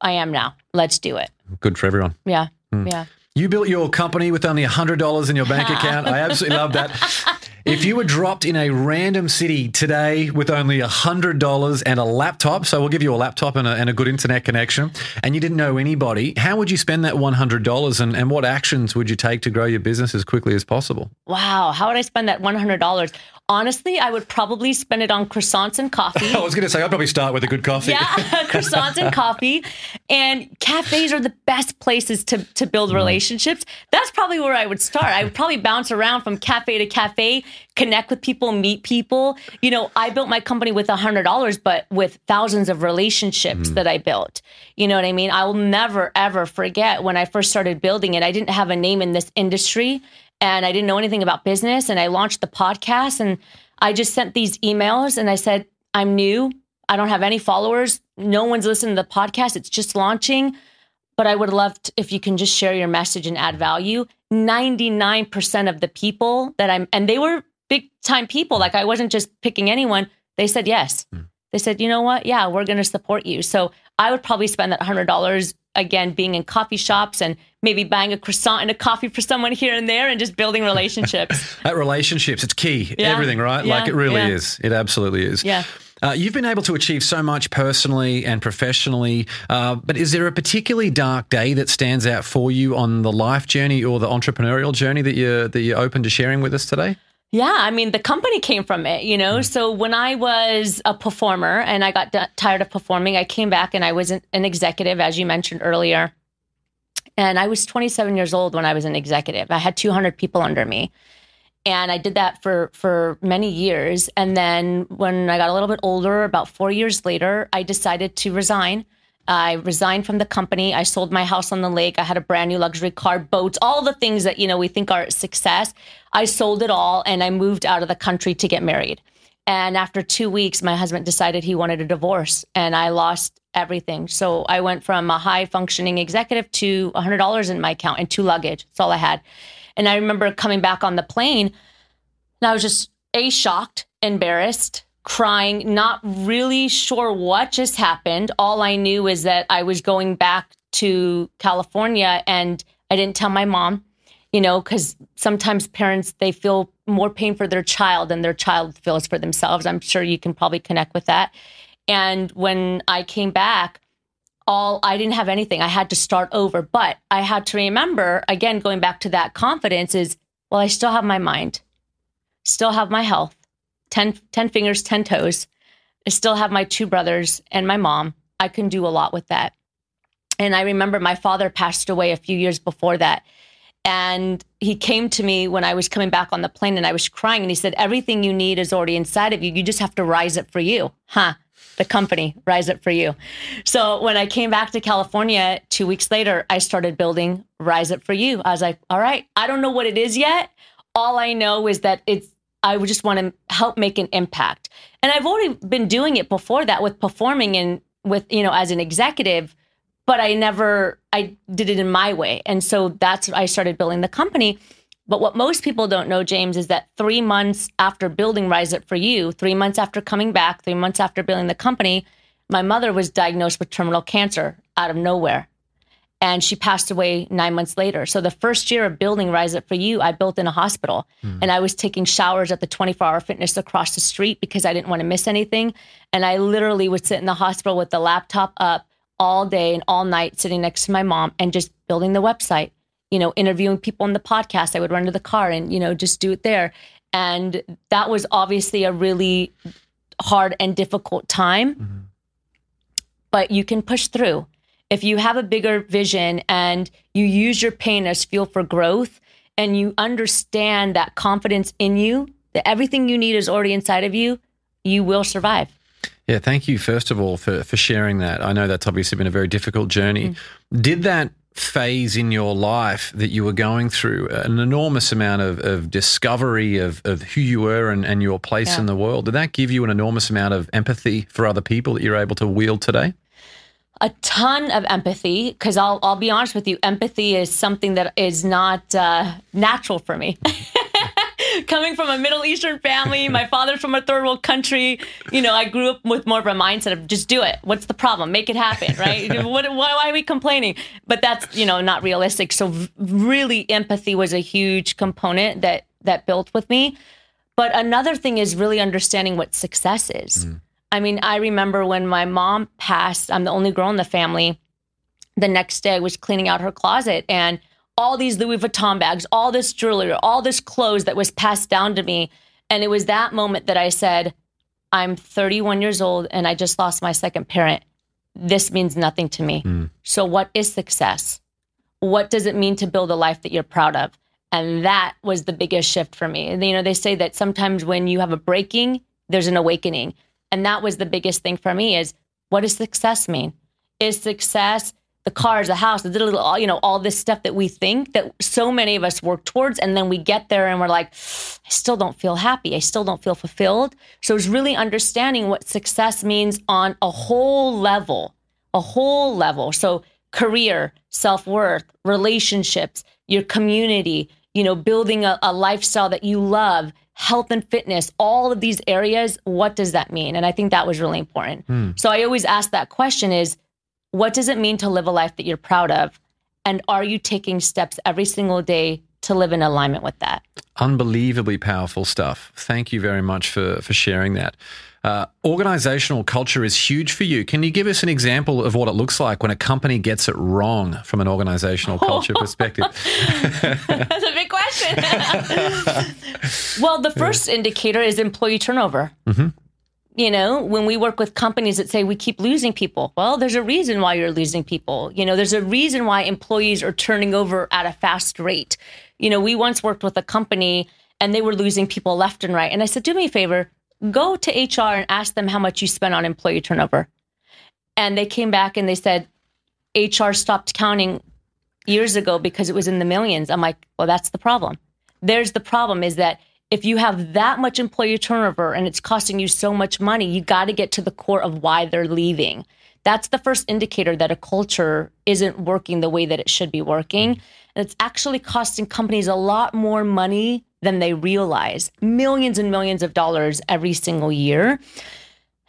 I am now. Let's do it. Good for everyone. Yeah. Mm. Yeah. You built your company with only $100 in your bank *laughs* account. I absolutely love that. If you were dropped in a random city today with only $100 and a laptop, so we'll give you a laptop and a, and a good internet connection, and you didn't know anybody, how would you spend that $100 and, and what actions would you take to grow your business as quickly as possible? Wow. How would I spend that $100? Honestly, I would probably spend it on croissants and coffee. *laughs* I was going to say, I'd probably start with a good coffee. Yeah, *laughs* croissants and coffee. And cafes are the best places to, to build Mm-hmm. relationships. That's probably where I would start. I would probably bounce around from cafe to cafe, connect with people, meet people. You know, I built my company with $100, but with thousands of relationships Mm. that I built. You know what I mean? I will never, ever forget when I first started building it. I didn't have a name in this industry and I didn't know anything about business. And I launched the podcast and I just sent these emails and I said, I'm new. I don't have any followers. No one's listening to the podcast. It's just launching. But I would love to, if you can just share your message and add value. 99% of the people that I'm, and they were big time people. Like I wasn't just picking anyone. They said yes. Hmm. They said, you know what? Yeah, we're going to support you. So I would probably spend that $100 again being in coffee shops and maybe buying a croissant and a coffee for someone here and there and just building *laughs* relationships. That relationships, it's key. Yeah. Everything, right? Yeah. Like it really Yeah. is. It absolutely is. Yeah. Uh, you've been able to achieve so much personally and professionally, uh, but is there a particularly dark day that stands out for you on the life journey or the entrepreneurial journey that you're that you're open to sharing with us today? Yeah, I mean, the company came from it, you know. Mm. So when I was a performer and I got d- tired of performing, I came back and I was an, an executive, as you mentioned earlier. And I was 27 years old when I was an executive. I had 200 people under me. And I did that for for many years. And then when I got a little bit older, about four years later, I decided to resign. I resigned from the company. I sold my house on the lake. I had a brand new luxury car, boats, all the things that you know we think are success. I sold it all and I moved out of the country to get married. And after two weeks, my husband decided he wanted a divorce, and I lost everything. So I went from a high functioning executive to $100 in my account and two luggage. That's all I had. And I remember coming back on the plane, and I was just a shocked, embarrassed, crying, not really sure what just happened. All I knew is that I was going back to California, and I didn't tell my mom. You know, because sometimes parents they feel more pain for their child than their child feels for themselves. I'm sure you can probably connect with that. And when I came back, all I didn't have anything. I had to start over. But I had to remember, again, going back to that confidence is, well, I still have my mind, still have my health, 10, 10 fingers, 10 toes. I still have my two brothers and my mom. I can do a lot with that. And I remember my father passed away a few years before that. And he came to me when I was coming back on the plane and I was crying. And he said, Everything you need is already inside of you. You just have to rise up for you. Huh? The company, rise up for you. So when I came back to California two weeks later, I started building Rise Up for You. I was like, All right, I don't know what it is yet. All I know is that it's, I would just want to help make an impact. And I've already been doing it before that with performing and with, you know, as an executive but I never I did it in my way. And so that's I started building the company. But what most people don't know, James, is that three months after building Rise Up for You, three months after coming back, three months after building the company, my mother was diagnosed with terminal cancer out of nowhere. And she passed away nine months later. So the first year of building Rise Up for You, I built in a hospital. Hmm. And I was taking showers at the 24 hour fitness across the street because I didn't want to miss anything. And I literally would sit in the hospital with the laptop up all day and all night sitting next to my mom and just building the website, you know, interviewing people on the podcast. I would run to the car and, you know, just do it there. And that was obviously a really hard and difficult time, mm-hmm. but you can push through. If you have a bigger vision and you use your pain as fuel for growth and you understand that confidence in you, that everything you need is already inside of you, you will survive. Yeah, thank you first of all for for sharing that. I know that's obviously been a very difficult journey. Mm. Did that phase in your life that you were going through an enormous amount of, of discovery of, of who you were and, and your place Yeah. in the world? Did that give you an enormous amount of empathy for other people that you're able to wield today? A ton of empathy because I'll I'll be honest with you, empathy is something that is not uh, natural for me. *laughs* Coming from a Middle Eastern family, my father's from a third world country. You know, I grew up with more of a mindset of just do it. What's the problem? Make it happen, right? *laughs* what, why are we complaining? But that's you know not realistic. So really, empathy was a huge component that that built with me. But another thing is really understanding what success is. Mm. I mean, I remember when my mom passed. I'm the only girl in the family. The next day, I was cleaning out her closet and all these Louis Vuitton bags, all this jewelry, all this clothes that was passed down to me. And it was that moment that I said, I'm 31 years old and I just lost my second parent. This means nothing to me. Mm. So, what is success? What does it mean to build a life that you're proud of? And that was the biggest shift for me. And, you know, they say that sometimes when you have a breaking, there's an awakening. And that was the biggest thing for me is what does success mean? Is success the cars, the house, the little, you know, all this stuff that we think that so many of us work towards. And then we get there and we're like, I still don't feel happy. I still don't feel fulfilled. So it's really understanding what success means on a whole level, a whole level. So career, self worth, relationships, your community, you know, building a, a lifestyle that you love, health and fitness, all of these areas. What does that mean? And I think that was really important. Mm. So I always ask that question is, what does it mean to live a life that you're proud of? And are you taking steps every single day to live in alignment with that? Unbelievably powerful stuff. Thank you very much for, for sharing that. Uh, organizational culture is huge for you. Can you give us an example of what it looks like when a company gets it wrong from an organizational culture *laughs* perspective? *laughs* That's a big question. *laughs* well, the first yeah. indicator is employee turnover. Mm-hmm you know, when we work with companies that say we keep losing people, well, there's a reason why you're losing people. You know, there's a reason why employees are turning over at a fast rate. You know, we once worked with a company and they were losing people left and right. And I said, do me a favor, go to HR and ask them how much you spent on employee turnover. And they came back and they said, HR stopped counting years ago because it was in the millions. I'm like, well, that's the problem. There's the problem is that if you have that much employee turnover and it's costing you so much money, you got to get to the core of why they're leaving. That's the first indicator that a culture isn't working the way that it should be working. Mm-hmm. And it's actually costing companies a lot more money than they realize millions and millions of dollars every single year.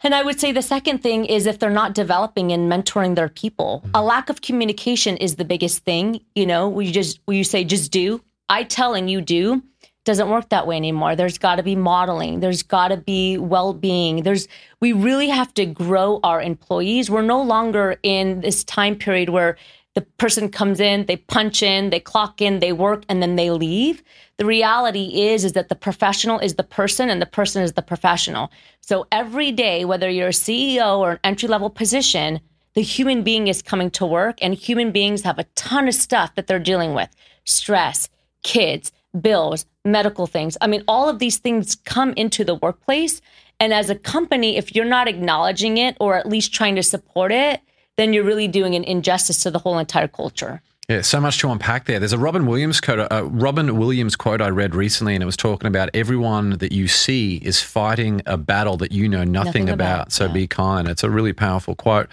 And I would say the second thing is if they're not developing and mentoring their people, a mm-hmm. lack of communication is the biggest thing. You know, we just, we say just do. I tell and you do doesn't work that way anymore. There's got to be modeling. There's got to be well-being. There's we really have to grow our employees. We're no longer in this time period where the person comes in, they punch in, they clock in, they work and then they leave. The reality is is that the professional is the person and the person is the professional. So every day whether you're a CEO or an entry-level position, the human being is coming to work and human beings have a ton of stuff that they're dealing with. Stress, kids, bills, medical things. I mean, all of these things come into the workplace. And as a company, if you're not acknowledging it or at least trying to support it, then you're really doing an injustice to the whole entire culture. Yeah, so much to unpack there. There's a Robin Williams quote, uh, Robin Williams quote I read recently, and it was talking about everyone that you see is fighting a battle that you know nothing, nothing about. about. So yeah. be kind. It's a really powerful quote.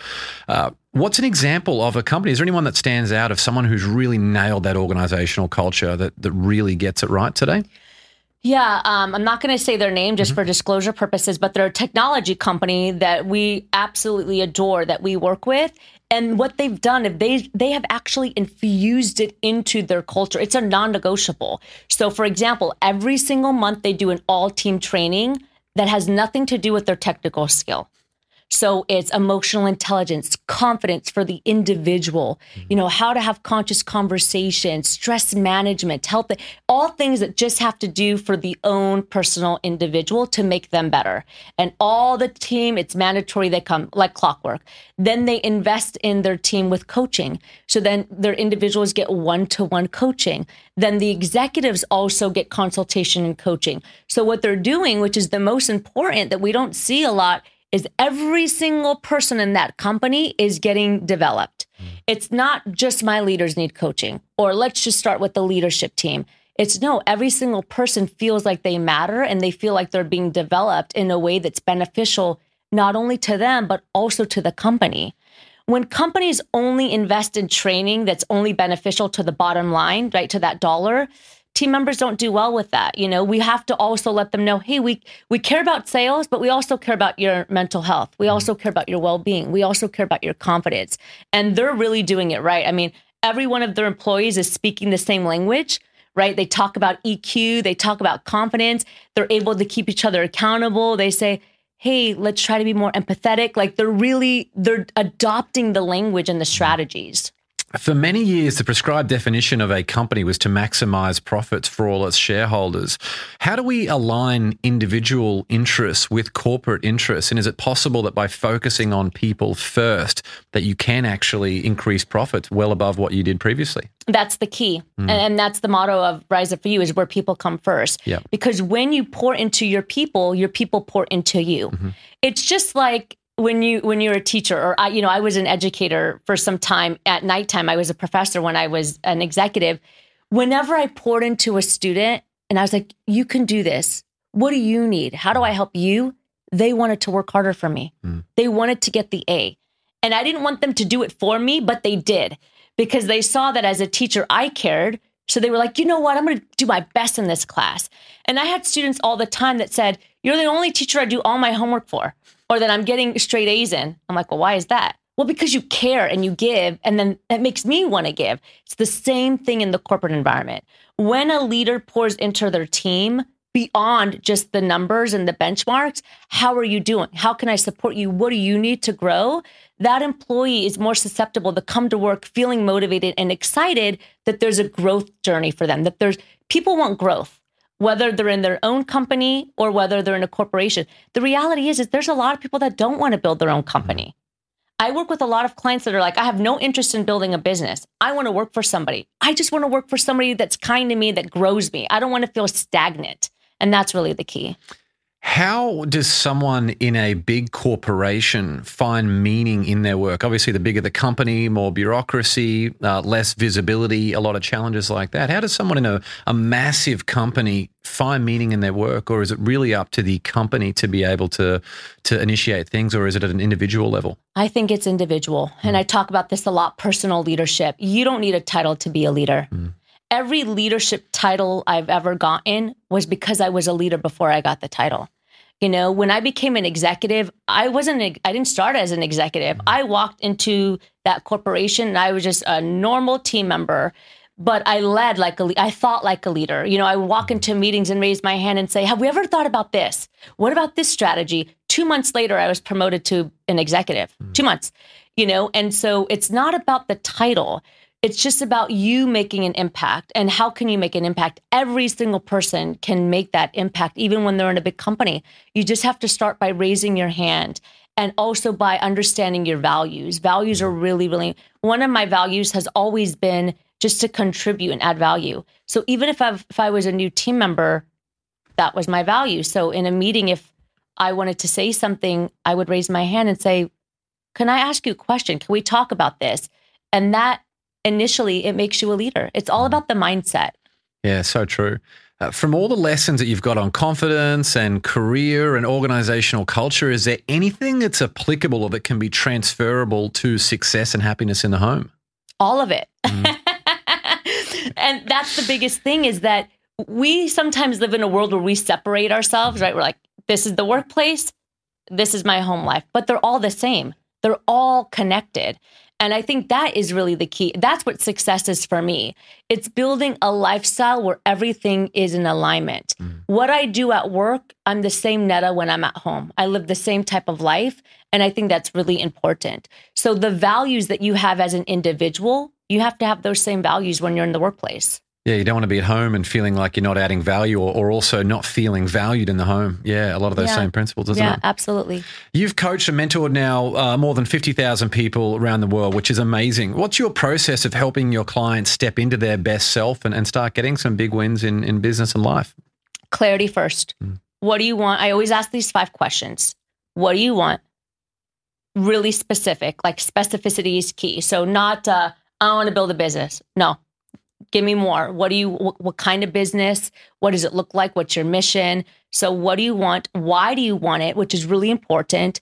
Uh, what's an example of a company? Is there anyone that stands out of someone who's really nailed that organizational culture that that really gets it right today? Yeah, um, I'm not going to say their name just mm-hmm. for disclosure purposes, but they're a technology company that we absolutely adore that we work with. And what they've done, if they they have actually infused it into their culture, it's a non-negotiable. So, for example, every single month they do an all-team training that has nothing to do with their technical skill. So it's emotional intelligence, confidence for the individual, mm-hmm. you know, how to have conscious conversations, stress management, health, all things that just have to do for the own personal individual to make them better. And all the team, it's mandatory they come like clockwork. Then they invest in their team with coaching. So then their individuals get one to one coaching. Then the executives also get consultation and coaching. So what they're doing, which is the most important that we don't see a lot, is every single person in that company is getting developed. Mm. It's not just my leaders need coaching or let's just start with the leadership team. It's no, every single person feels like they matter and they feel like they're being developed in a way that's beneficial not only to them, but also to the company. When companies only invest in training that's only beneficial to the bottom line, right, to that dollar, team members don't do well with that. You know, we have to also let them know, hey, we we care about sales, but we also care about your mental health. We mm-hmm. also care about your well-being. We also care about your confidence. And they're really doing it right. I mean, every one of their employees is speaking the same language, right? They talk about EQ, they talk about confidence. They're able to keep each other accountable. They say, "Hey, let's try to be more empathetic." Like they're really they're adopting the language and the strategies. For many years, the prescribed definition of a company was to maximize profits for all its shareholders. How do we align individual interests with corporate interests? And is it possible that by focusing on people first, that you can actually increase profits well above what you did previously? That's the key. Hmm. And, and that's the motto of Rise Up for You is where people come first. Yeah. Because when you pour into your people, your people pour into you. Mm-hmm. It's just like when you when you're a teacher or I, you know, I was an educator for some time at nighttime. I was a professor when I was an executive. Whenever I poured into a student and I was like, you can do this. What do you need? How do I help you? They wanted to work harder for me. Hmm. They wanted to get the A. And I didn't want them to do it for me, but they did because they saw that as a teacher, I cared. So they were like, you know what? I'm going to do my best in this class. And I had students all the time that said, you're the only teacher I do all my homework for, or that I'm getting straight A's in. I'm like, well, why is that? Well, because you care and you give, and then that makes me want to give. It's the same thing in the corporate environment. When a leader pours into their team beyond just the numbers and the benchmarks, how are you doing? How can I support you? What do you need to grow? That employee is more susceptible to come to work feeling motivated and excited that there's a growth journey for them, that there's people want growth whether they're in their own company or whether they're in a corporation. The reality is, is there's a lot of people that don't want to build their own company. I work with a lot of clients that are like, I have no interest in building a business. I want to work for somebody. I just want to work for somebody that's kind to me, that grows me. I don't want to feel stagnant. And that's really the key. How does someone in a big corporation find meaning in their work? Obviously, the bigger the company, more bureaucracy, uh, less visibility, a lot of challenges like that. How does someone in a, a massive company find meaning in their work, or is it really up to the company to be able to to initiate things, or is it at an individual level? I think it's individual. And I talk about this a lot personal leadership. You don't need a title to be a leader. Every leadership title I've ever gotten was because I was a leader before I got the title. You know, when I became an executive, I wasn't, I didn't start as an executive. I walked into that corporation and I was just a normal team member, but I led like a, I thought like a leader. You know, I walk into meetings and raise my hand and say, Have we ever thought about this? What about this strategy? Two months later, I was promoted to an executive, hmm. two months, you know, and so it's not about the title. It's just about you making an impact. And how can you make an impact? Every single person can make that impact, even when they're in a big company. You just have to start by raising your hand and also by understanding your values. Values are really, really, one of my values has always been just to contribute and add value. So even if, I've, if I was a new team member, that was my value. So in a meeting, if I wanted to say something, I would raise my hand and say, Can I ask you a question? Can we talk about this? And that initially, it makes you a leader. It's all about the mindset. Yeah, so true. Uh, from all the lessons that you've got on confidence and career and organizational culture, is there anything that's applicable or that can be transferable to success and happiness in the home? all of it. *laughs* and that's the biggest thing is that we sometimes live in a world where we separate ourselves, right? We're like, this is the workplace, this is my home life, but they're all the same. They're all connected. And I think that is really the key. That's what success is for me. It's building a lifestyle where everything is in alignment. Mm. What I do at work, I'm the same Netta when I'm at home. I live the same type of life. And I think that's really important. So the values that you have as an individual, you have to have those same values when you're in the workplace. Yeah, you don't want to be at home and feeling like you're not adding value or, or also not feeling valued in the home. Yeah, a lot of those Yeah. same principles, isn't yeah, it? Yeah, absolutely. You've coached and mentored now uh, more than 50,000 people around the world, which is amazing. What's your process of helping your clients step into their best self and, and start getting some big wins in, in business and life? Clarity first. What do you want? I always ask these five questions. What do you want? Really specific, like specificity is key. So, not, uh, I want to build a business. No, give me more. What do you, what, what kind of business? What does it look like? What's your mission? So, what do you want? Why do you want it? Which is really important.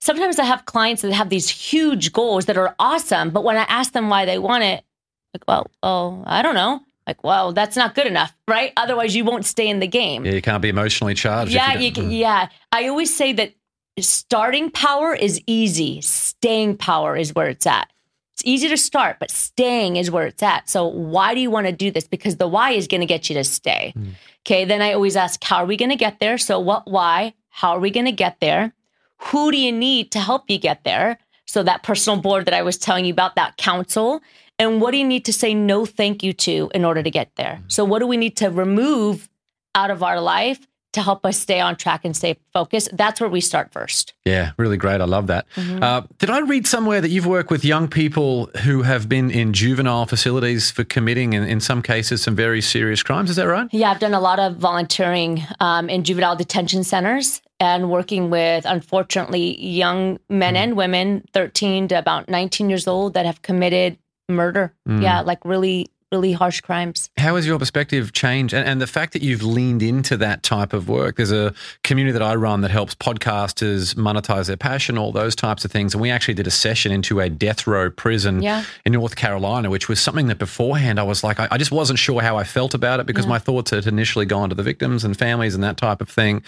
Sometimes I have clients that have these huge goals that are awesome, but when I ask them why they want it, like, well, oh, I don't know. Like, well, that's not good enough, right? Otherwise, you won't stay in the game. Yeah, you can't be emotionally charged. Yeah, you you can, mm. yeah. I always say that starting power is easy. Staying power is where it's at. It's easy to start, but staying is where it's at. So why do you want to do this? Because the why is going to get you to stay. Hmm. Okay. Then I always ask, how are we going to get there? So what why? How are we going to get there? Who do you need to help you get there? So that personal board that I was telling you about, that council. And what do you need to say no thank you to in order to get there? So what do we need to remove out of our life to help us stay on track and stay focused? That's where we start first. Yeah, really great. I love that. Mm-hmm. Uh, did I read somewhere that you've worked with young people who have been in juvenile facilities for committing, in, in some cases, some very serious crimes? Is that right? Yeah, I've done a lot of volunteering um, in juvenile detention centers and working with, unfortunately, young men and women, 13 to about 19 years old, that have committed murder. Yeah, like really, really harsh crimes. How has your perspective changed? And, and the fact that you've leaned into that type of work. There's a community that I run that helps podcasters monetize their passion, all those types of things. And we actually did a session into a death row prison Yeah. in North Carolina, which was something that beforehand I was like, I, I just wasn't sure how I felt about it because my thoughts had initially gone to the victims and families and that type of thing.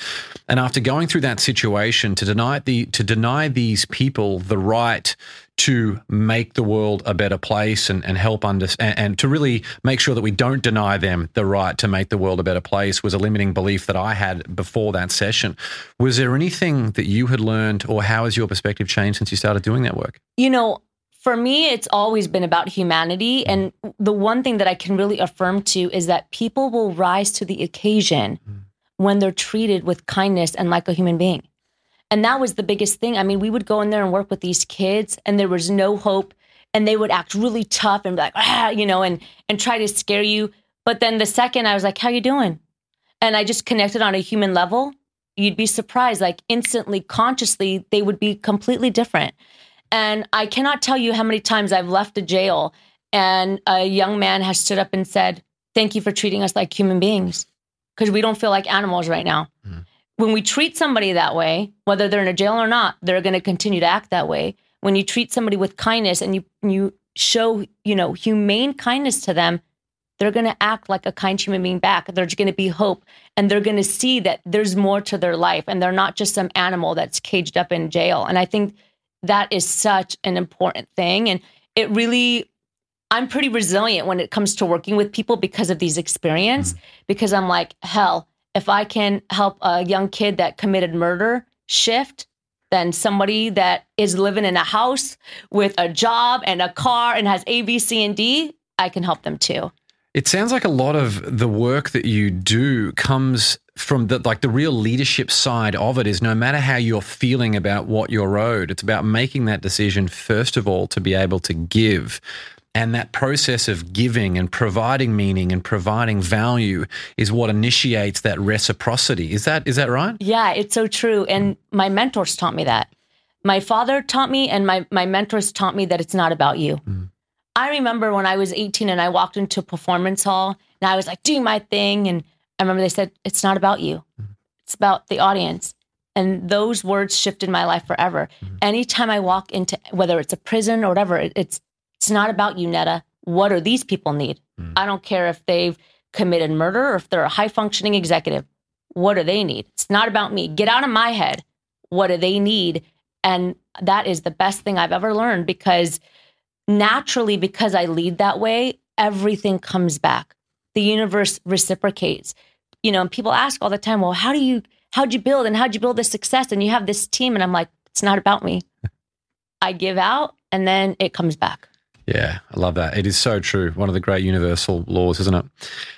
And after going through that situation, to deny the to deny these people the right to make the world a better place and, and help under and, and to really make sure that we don't deny them the right to make the world a better place was a limiting belief that I had before that session. Was there anything that you had learned or how has your perspective changed since you started doing that work? You know, for me, it's always been about humanity. Mm. And the one thing that I can really affirm to is that people will rise to the occasion mm. when they're treated with kindness and like a human being. And that was the biggest thing. I mean, we would go in there and work with these kids, and there was no hope, and they would act really tough and be like, ah, you know, and and try to scare you. But then the second I was like, "How you doing?" and I just connected on a human level, you'd be surprised. Like instantly, consciously, they would be completely different. And I cannot tell you how many times I've left a jail and a young man has stood up and said, Thank you for treating us like human beings because we don't feel like animals right now. When we treat somebody that way, whether they're in a jail or not, they're going to continue to act that way. When you treat somebody with kindness and you you show, you know, humane kindness to them, they're going to act like a kind human being back. There's going to be hope and they're going to see that there's more to their life and they're not just some animal that's caged up in jail. And I think that is such an important thing. And it really, I'm pretty resilient when it comes to working with people because of these experience. Mm-hmm. Because I'm like, hell, if I can help a young kid that committed murder shift, then somebody that is living in a house with a job and a car and has A, B, C, and D, I can help them too. It sounds like a lot of the work that you do comes from the like the real leadership side of it is no matter how you're feeling about what you're owed, it's about making that decision first of all to be able to give. And that process of giving and providing meaning and providing value is what initiates that reciprocity. Is that is that right? Yeah, it's so true. And my mentors taught me that. My father taught me, and my, my mentors taught me that it's not about you. Mm. I remember when I was 18 and I walked into a performance hall and I was like doing my thing. And I remember they said, It's not about you, mm. it's about the audience. And those words shifted my life forever. Mm. Anytime I walk into whether it's a prison or whatever, it- it's it's not about you, Netta. What do these people need? Hmm. I don't care if they've committed murder or if they're a high functioning executive. What do they need? It's not about me. Get out of my head. What do they need? And that is the best thing I've ever learned because naturally, because I lead that way, everything comes back. The universe reciprocates. You know, and people ask all the time, well, how do you, how'd you build and how'd you build this success? And you have this team. And I'm like, it's not about me. *laughs* I give out and then it comes back. Yeah, I love that. It is so true. One of the great universal laws, isn't it?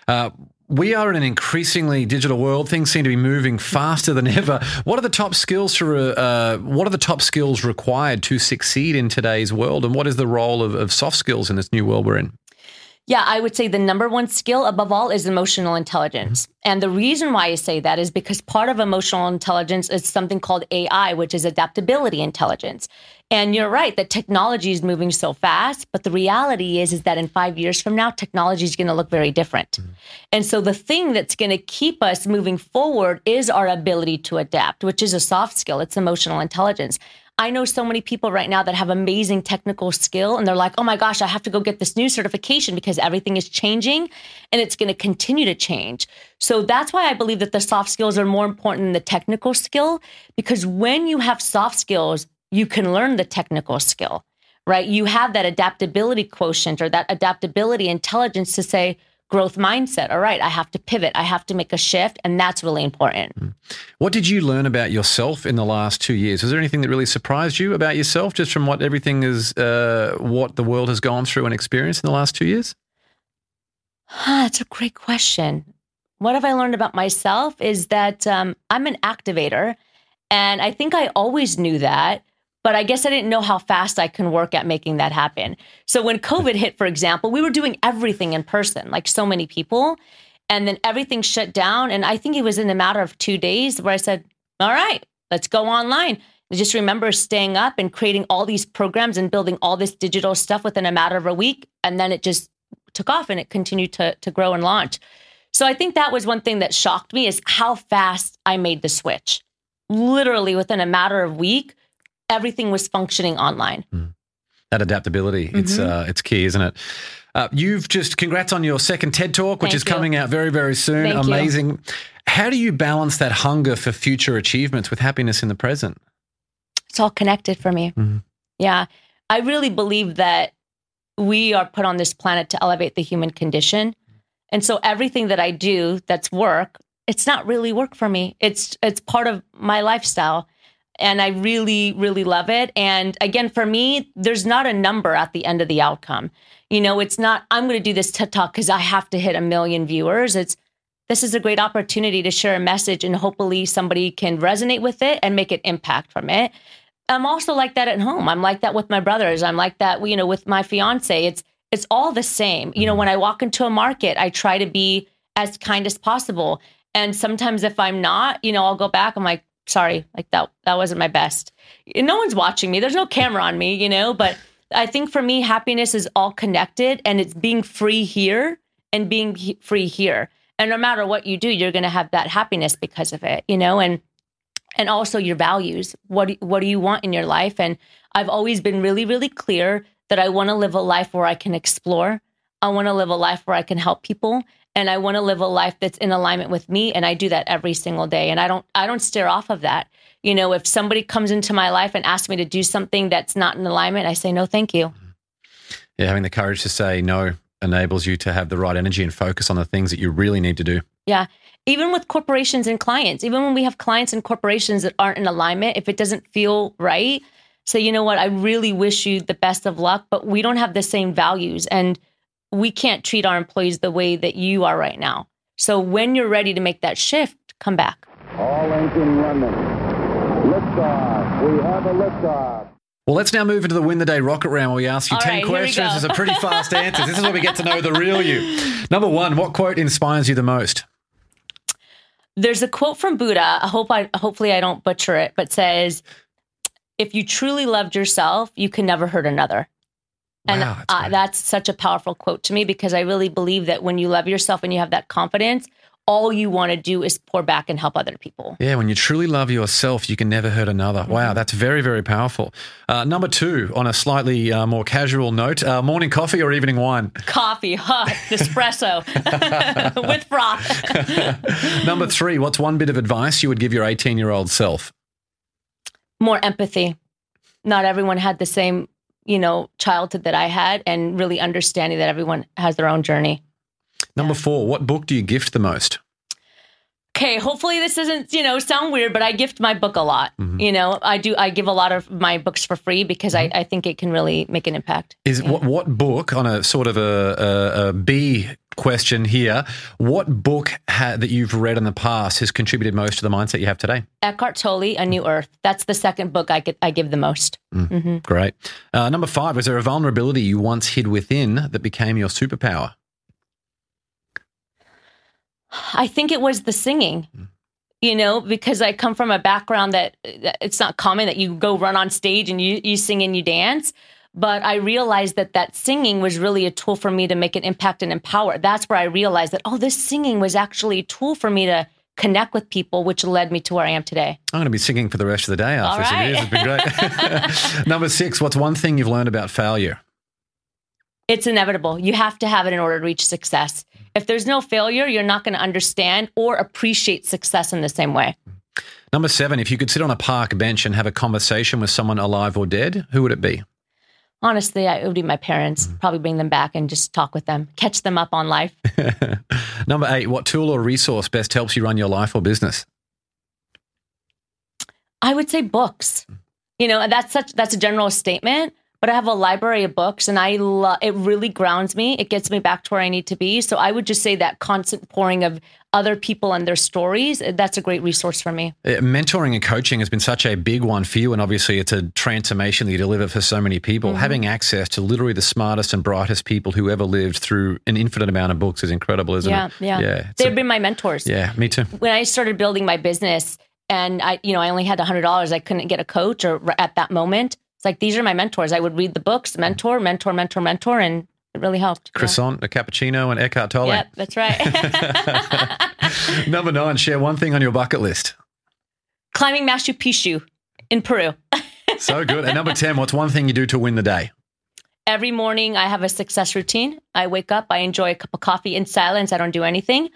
Uh, we are in an increasingly digital world. Things seem to be moving faster than *laughs* ever. What are the top skills for? Uh, what are the top skills required to succeed in today's world? And what is the role of, of soft skills in this new world we're in? Yeah, I would say the number one skill above all is emotional intelligence. Mm-hmm. And the reason why I say that is because part of emotional intelligence is something called AI, which is adaptability intelligence. And you're right that technology is moving so fast, but the reality is is that in 5 years from now technology is going to look very different. Mm-hmm. And so the thing that's going to keep us moving forward is our ability to adapt, which is a soft skill, it's emotional intelligence. I know so many people right now that have amazing technical skill and they're like, oh my gosh, I have to go get this new certification because everything is changing and it's going to continue to change. So that's why I believe that the soft skills are more important than the technical skill because when you have soft skills, you can learn the technical skill, right? You have that adaptability quotient or that adaptability intelligence to say, growth mindset. All right, I have to pivot, I have to make a shift, and that's really important. What did you learn about yourself in the last two years? Was there anything that really surprised you about yourself, just from what everything is, uh, what the world has gone through and experienced in the last two years? That's a great question. What have I learned about myself is that um, I'm an activator. And I think I always knew that, but I guess I didn't know how fast I can work at making that happen. So when COVID hit, for example, we were doing everything in person, like so many people. And then everything shut down. And I think it was in a matter of two days where I said, all right, let's go online. I just remember staying up and creating all these programs and building all this digital stuff within a matter of a week. And then it just took off and it continued to, to grow and launch. So I think that was one thing that shocked me is how fast I made the switch. Literally within a matter of week, everything was functioning online. Mm. That adaptability, mm-hmm. it's uh, it's key, isn't it? Uh, you've just congrats on your second TED Talk, which Thank is you. coming out very very soon. Thank Amazing. You. How do you balance that hunger for future achievements with happiness in the present? It's all connected for me. Mhm. Yeah, I really believe that we are put on this planet to elevate the human condition. And so everything that I do that's work, it's not really work for me. It's it's part of my lifestyle. And I really, really love it. And again, for me, there's not a number at the end of the outcome. You know, it's not, I'm going to do this TED Talk because I have to hit a million viewers. It's, this is a great opportunity to share a message and hopefully somebody can resonate with it and make an impact from it. I'm also like that at home. I'm like that with my brothers. I'm like that, you know, with my fiance. It's, it's all the same. You know, mm-hmm. when I walk into a market, I try to be as kind as possible. And sometimes if I'm not, you know, I'll go back. I'm like, sorry, like that that wasn't my best. No one's watching me. There's no camera on me, you know, but I think for me happiness is all connected and it's being free here and being he- free here. And no matter what you do, you're going to have that happiness because of it, you know, and and also your values. What do, what do you want in your life? And I've always been really really clear that I want to live a life where I can explore. I want to live a life where I can help people and I want to live a life that's in alignment with me and I do that every single day and I don't I don't steer off of that. You know, if somebody comes into my life and asks me to do something that's not in alignment, I say no, thank you. Mm-hmm. Yeah, having the courage to say no enables you to have the right energy and focus on the things that you really need to do. Yeah. Even with corporations and clients, even when we have clients and corporations that aren't in alignment, if it doesn't feel right, say, you know what, I really wish you the best of luck, but we don't have the same values and we can't treat our employees the way that you are right now. So when you're ready to make that shift, come back. All engine running. Liftoff. We have a liftoff. Well, let's now move into the Win the Day rocket round where we ask you All 10 right, questions. go. There's a pretty *laughs* fast answers. This is where we get to know the real you. Number one, what quote inspires you the most? There's a quote from Buddha. I hope I hopefully I don't butcher it, but says, "If you truly loved yourself, you can never hurt another." And Wow, that's uh, that's such a powerful quote to me because I really believe that when you love yourself and you have that confidence, all you want to do is pour back and help other people. Yeah, when you truly love yourself, you can never hurt another. Mm-hmm. Wow, that's very, very powerful. Uh, number two, on a slightly uh, more casual note, uh, morning coffee or evening wine? Coffee, hot, *laughs* espresso *laughs* with froth. *laughs* number three, what's one bit of advice you would give your 18 year old self? More empathy. Not everyone had the same, you know, childhood that I had, and really understanding that everyone has their own journey. Number four, what book do you gift the most? okay hopefully this doesn't you know sound weird but i gift my book a lot. Mm-hmm. You know i do i give a lot of my books for free because I, mm-hmm. I think it can really make an impact. Is what, what book, on a sort of a, a, a B question here, what book ha- that you've read in the past has contributed most to the mindset you have today? eckhart tolle a new earth. That's the second book i get i give the most. Mm, mm-hmm. Great. Uh, number five, was there a vulnerability you once hid within that became your superpower? i think it was the singing. Mm. You know because i come from a background that, that it's not common that you go run on stage and you, you sing and you dance but i realized that that singing was really a tool for me to make an impact and empower that's where i realized that oh this singing was actually a tool for me to connect with people, which led me to where I am today. I'm going to be singing for the rest of the day after All this. right. It has been great. *laughs* *laughs* Number six, what's one thing you've learned about failure? It's inevitable. You have to have it in order to reach success. If there's no failure, you're not going to understand or appreciate success in the same way. Number seven, if you could sit on a park bench and have a conversation with someone alive or dead, who would it be? Honestly, I, it would be my parents. Mm-hmm. Probably bring them back and just talk with them, catch them up on life. *laughs* Number eight, what tool or resource best helps you run your life or business? I would say books. Mm. You know, that's such that's a general statement, but I have a library of books and I love it really grounds me. It gets me back to where I need to be. So I would just say that constant pouring of other people and their stories, that's a great resource for me. Uh, Mentoring and coaching has been such a big one for you, and obviously it's a transformation that you deliver for so many people. Mm-hmm. Having access to literally the smartest and brightest people who ever lived through an infinite amount of books is incredible, isn't Yeah, it? yeah. yeah. They've a- been my mentors. yeah, me too. When I started building my business and I, you know, I only had hundred dollars, I couldn't get a coach or at that moment. It's like these are my mentors. I would read the books, mentor, mentor, mentor, mentor, and it really helped. Yeah. Croissant, a cappuccino, and Eckhart Tolle. Yep, that's right. *laughs* Number nine, share one thing on your bucket list. Climbing Machu Picchu in Peru. *laughs* So good. And number 10, what's one thing you do to win the day? Every morning I have a success routine. I wake up, I enjoy a cup of coffee in silence. I don't do anything.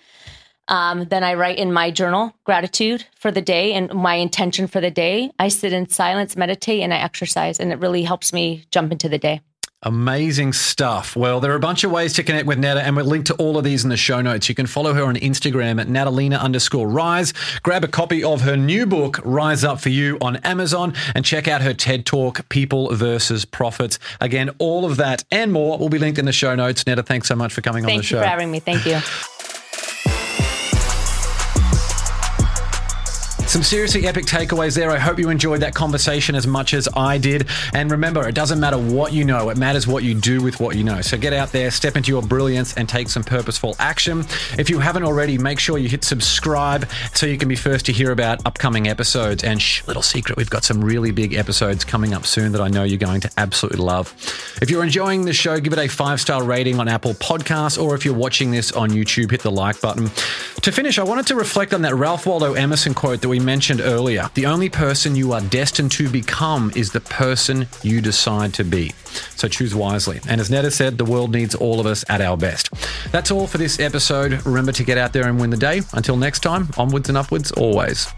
Um, then I write in my journal gratitude for the day and my intention for the day. I sit in silence, meditate, and I exercise, and it really helps me jump into the day. Amazing stuff. Well, there are a bunch of ways to connect with Netta, and we'll link to all of these in the show notes. You can follow her on Instagram at Natalina underscore Rise. Grab a copy of her new book, Rise Up for You, on Amazon, and check out her TED Talk, People versus Profits. Again, all of that and more will be linked in the show notes. Netta, thanks so much for coming on Thank the you show. for having me. Thank you. *laughs* Some seriously epic takeaways there. I hope you enjoyed that conversation as much as I did. And remember, it doesn't matter what you know, it matters what you do with what you know. So get out there, step into your brilliance, and take some purposeful action. If you haven't already, make sure you hit subscribe so you can be first to hear about upcoming episodes. And shh, little secret, we've got some really big episodes coming up soon that I know you're going to absolutely love. If you're enjoying the show, give it a five star rating on Apple Podcasts, or if you're watching this on YouTube, hit the like button. To finish, I wanted to reflect on that Ralph Waldo Emerson quote that we mentioned earlier. The only person you are destined to become is the person you decide to be. So choose wisely. And as Netta said, the world needs all of us at our best. That's all for this episode. Remember to get out there and win the day. Until next time, onwards and upwards always.